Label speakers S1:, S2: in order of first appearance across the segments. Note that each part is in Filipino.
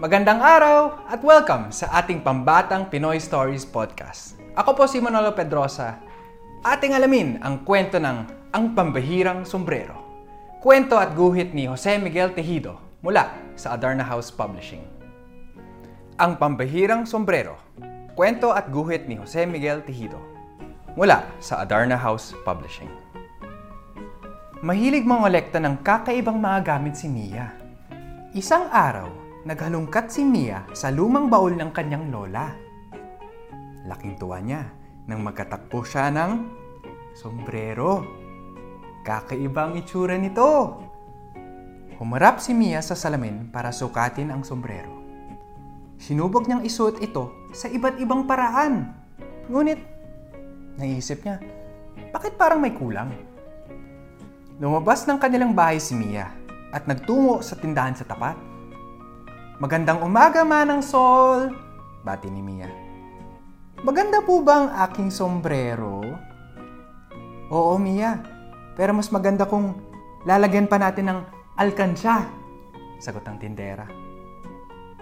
S1: Magandang araw at welcome sa ating Pambatang Pinoy Stories Podcast. Ako po si Manolo Pedrosa. Ating alamin ang kwento ng Ang Pambahirang Sombrero. Kwento at guhit ni Jose Miguel Tejido mula sa Adarna House Publishing. Ang Pambahirang Sombrero. Kwento at guhit ni Jose Miguel Tejido mula sa Adarna House Publishing. Mahilig mangolekta ng kakaibang mga gamit si Mia. Isang araw, naghalungkat si Mia sa lumang baul ng kanyang lola. Laking tuwa niya nang magkatakpo siya ng sombrero. Kakaibang itsura nito. Humarap si Mia sa salamin para sukatin ang sombrero. Sinubok niyang isuot ito sa iba't ibang paraan. Ngunit, naisip niya, bakit parang may kulang? Lumabas ng kanilang bahay si Mia at nagtungo sa tindahan sa tapat. Magandang umaga, Manang Sol! Bati ni Mia. Maganda po ba ang aking sombrero? Oo, Mia. Pero mas maganda kung lalagyan pa natin ng alkansya. Sagot ng tindera.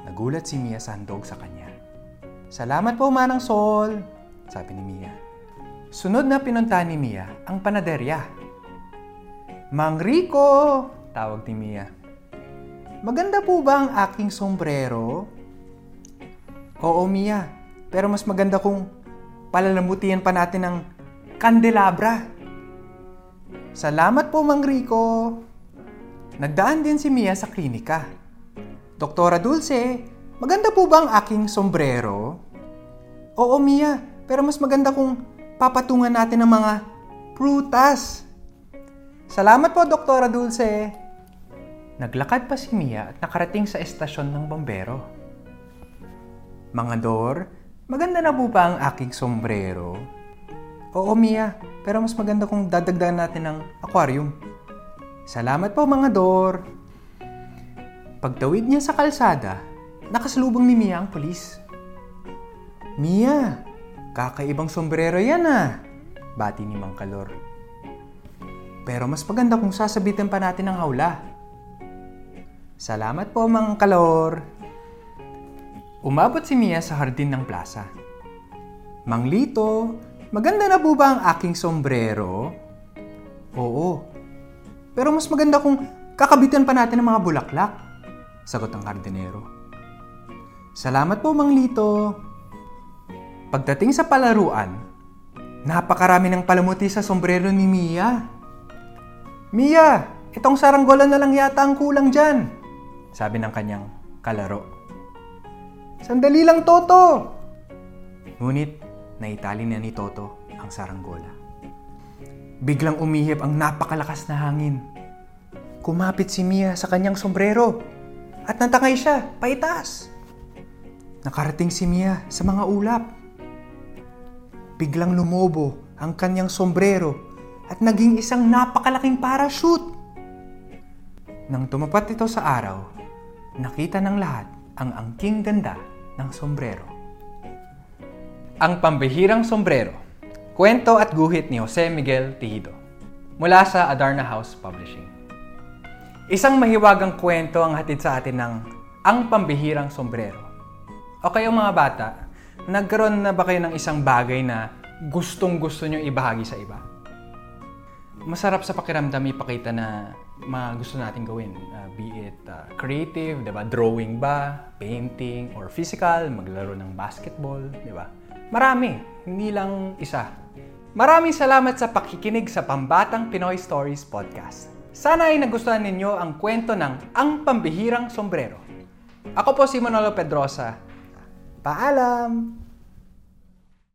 S1: Nagulat si Mia sa handog sa kanya. Salamat po, Manang Sol! Sabi ni Mia. Sunod na pinunta ni Mia ang panaderya. Mang Rico! Tawag ni Mia. Maganda po ba ang aking sombrero? Oo, Mia. Pero mas maganda kung palalamutian pa natin ng kandelabra. Salamat po, Mang Rico. Nagdaan din si Mia sa klinika. Doktora Dulce, maganda po ba ang aking sombrero? Oo, Mia. Pero mas maganda kung papatungan natin ng mga prutas. Salamat po, Doktora Dulce. Naglakad pa si Mia at nakarating sa estasyon ng bombero. Mga Dor, maganda na po ba ang aking sombrero? Oo, Mia, pero mas maganda kung dadagdagan natin ng aquarium. Salamat po, mga Dor. Pagtawid niya sa kalsada, nakasalubong ni Mia ang pulis. Mia, kakaibang sombrero yan ah, bati ni Mang Kalor. Pero mas maganda kung sasabitan pa natin ng hawla. Salamat po, Mang Kalor. Umabot si Mia sa hardin ng plaza. Mang Lito, maganda na po ba ang aking sombrero? Oo. Pero mas maganda kung kakabitan pa natin ng mga bulaklak. Sagot ng hardinero. Salamat po, Mang Lito. Pagdating sa palaruan, napakarami ng palamuti sa sombrero ni Mia. Mia, itong saranggola na lang yata ang kulang dyan sabi ng kanyang kalaro. Sandali lang, Toto! Ngunit, naitali na ni Toto ang saranggola. Biglang umihip ang napakalakas na hangin. Kumapit si Mia sa kanyang sombrero at natangay siya, paitaas. Nakarating si Mia sa mga ulap. Biglang lumobo ang kanyang sombrero at naging isang napakalaking parachute. Nang tumapat ito sa araw, nakita ng lahat ang angking ganda ng sombrero. Ang Pambihirang Sombrero Kwento at guhit ni Jose Miguel Tejido mula sa Adarna House Publishing. Isang mahiwagang kwento ang hatid sa atin ng Ang Pambihirang Sombrero. O kayong mga bata, nagkaroon na ba kayo ng isang bagay na gustong gusto nyo ibahagi sa iba? Masarap sa pakiramdam ipakita na mga gusto natin gawin. Uh, be it uh, creative, di? Drawing ba, painting, or physical, maglaro ng basketball, di ba? Marami, hindi lang isa. Maraming salamat sa pakikinig sa Pambatang Pinoy Stories Podcast. Sana ay nagustuhan ninyo ang kwento ng Ang Pambihirang Sombrero. Ako po si Manolo Pedrosa. Paalam!